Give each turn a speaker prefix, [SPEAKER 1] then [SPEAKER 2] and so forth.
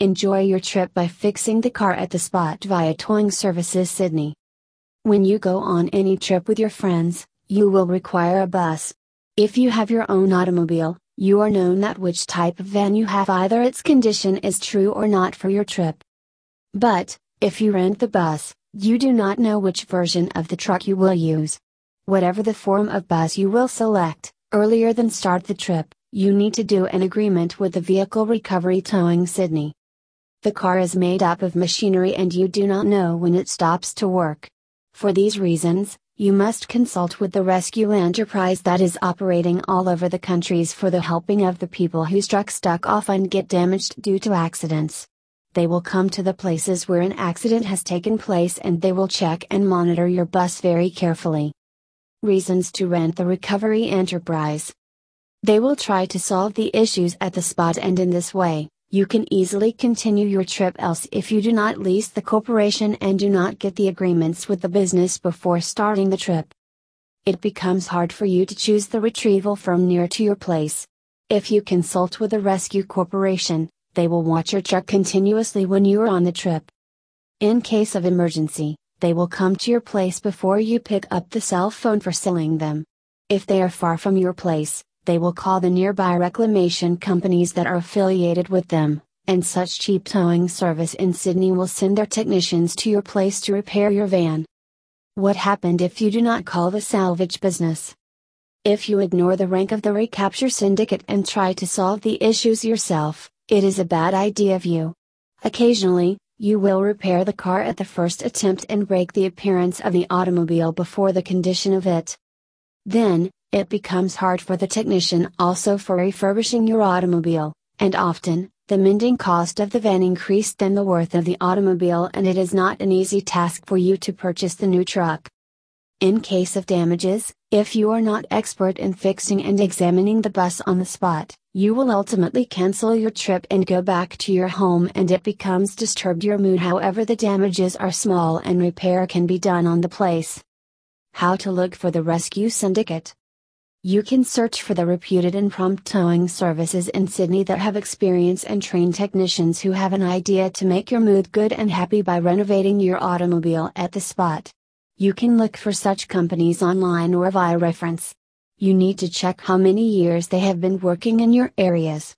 [SPEAKER 1] Enjoy your trip by fixing the car at the spot via Towing Services Sydney. When you go on any trip with your friends, you will require a bus. If you have your own automobile, you are known that which type of van you have either its condition is true or not for your trip. But, if you rent the bus, you do not know which version of the truck you will use. Whatever the form of bus you will select, earlier than start the trip, you need to do an agreement with the Vehicle Recovery Towing Sydney. The car is made up of machinery and you do not know when it stops to work. For these reasons, you must consult with the rescue enterprise that is operating all over the countries for the helping of the people whose truck stuck off and get damaged due to accidents. They will come to the places where an accident has taken place and they will check and monitor your bus very carefully. Reasons to rent the recovery enterprise. They will try to solve the issues at the spot and in this way, you can easily continue your trip else if you do not lease the corporation and do not get the agreements with the business before starting the trip. It becomes hard for you to choose the retrieval firm near to your place. If you consult with a rescue corporation, they will watch your truck continuously when you are on the trip. In case of emergency, they will come to your place before you pick up the cell phone for selling them. If they are far from your place, they will call the nearby reclamation companies that are affiliated with them, and such cheap towing service in Sydney will send their technicians to your place to repair your van. What happened if you do not call the salvage business? If you ignore the rank of the recapture syndicate and try to solve the issues yourself, it is a bad idea of you. Occasionally, you will repair the car at the first attempt and break the appearance of the automobile before the condition of it. Then, it becomes hard for the technician also for refurbishing your automobile, and often, the mending cost of the van increased than the worth of the automobile and it is not an easy task for you to purchase the new truck. In case of damages, if you are not expert in fixing and examining the bus on the spot, you will ultimately cancel your trip and go back to your home and it becomes disturbed your mood however the damages are small and repair can be done on the place. How to look for the rescue syndicate. You can search for the reputed and prompt towing services in Sydney that have experience and trained technicians who have an idea to make your mood good and happy by renovating your automobile at the spot. You can look for such companies online or via reference. You need to check how many years they have been working in your areas,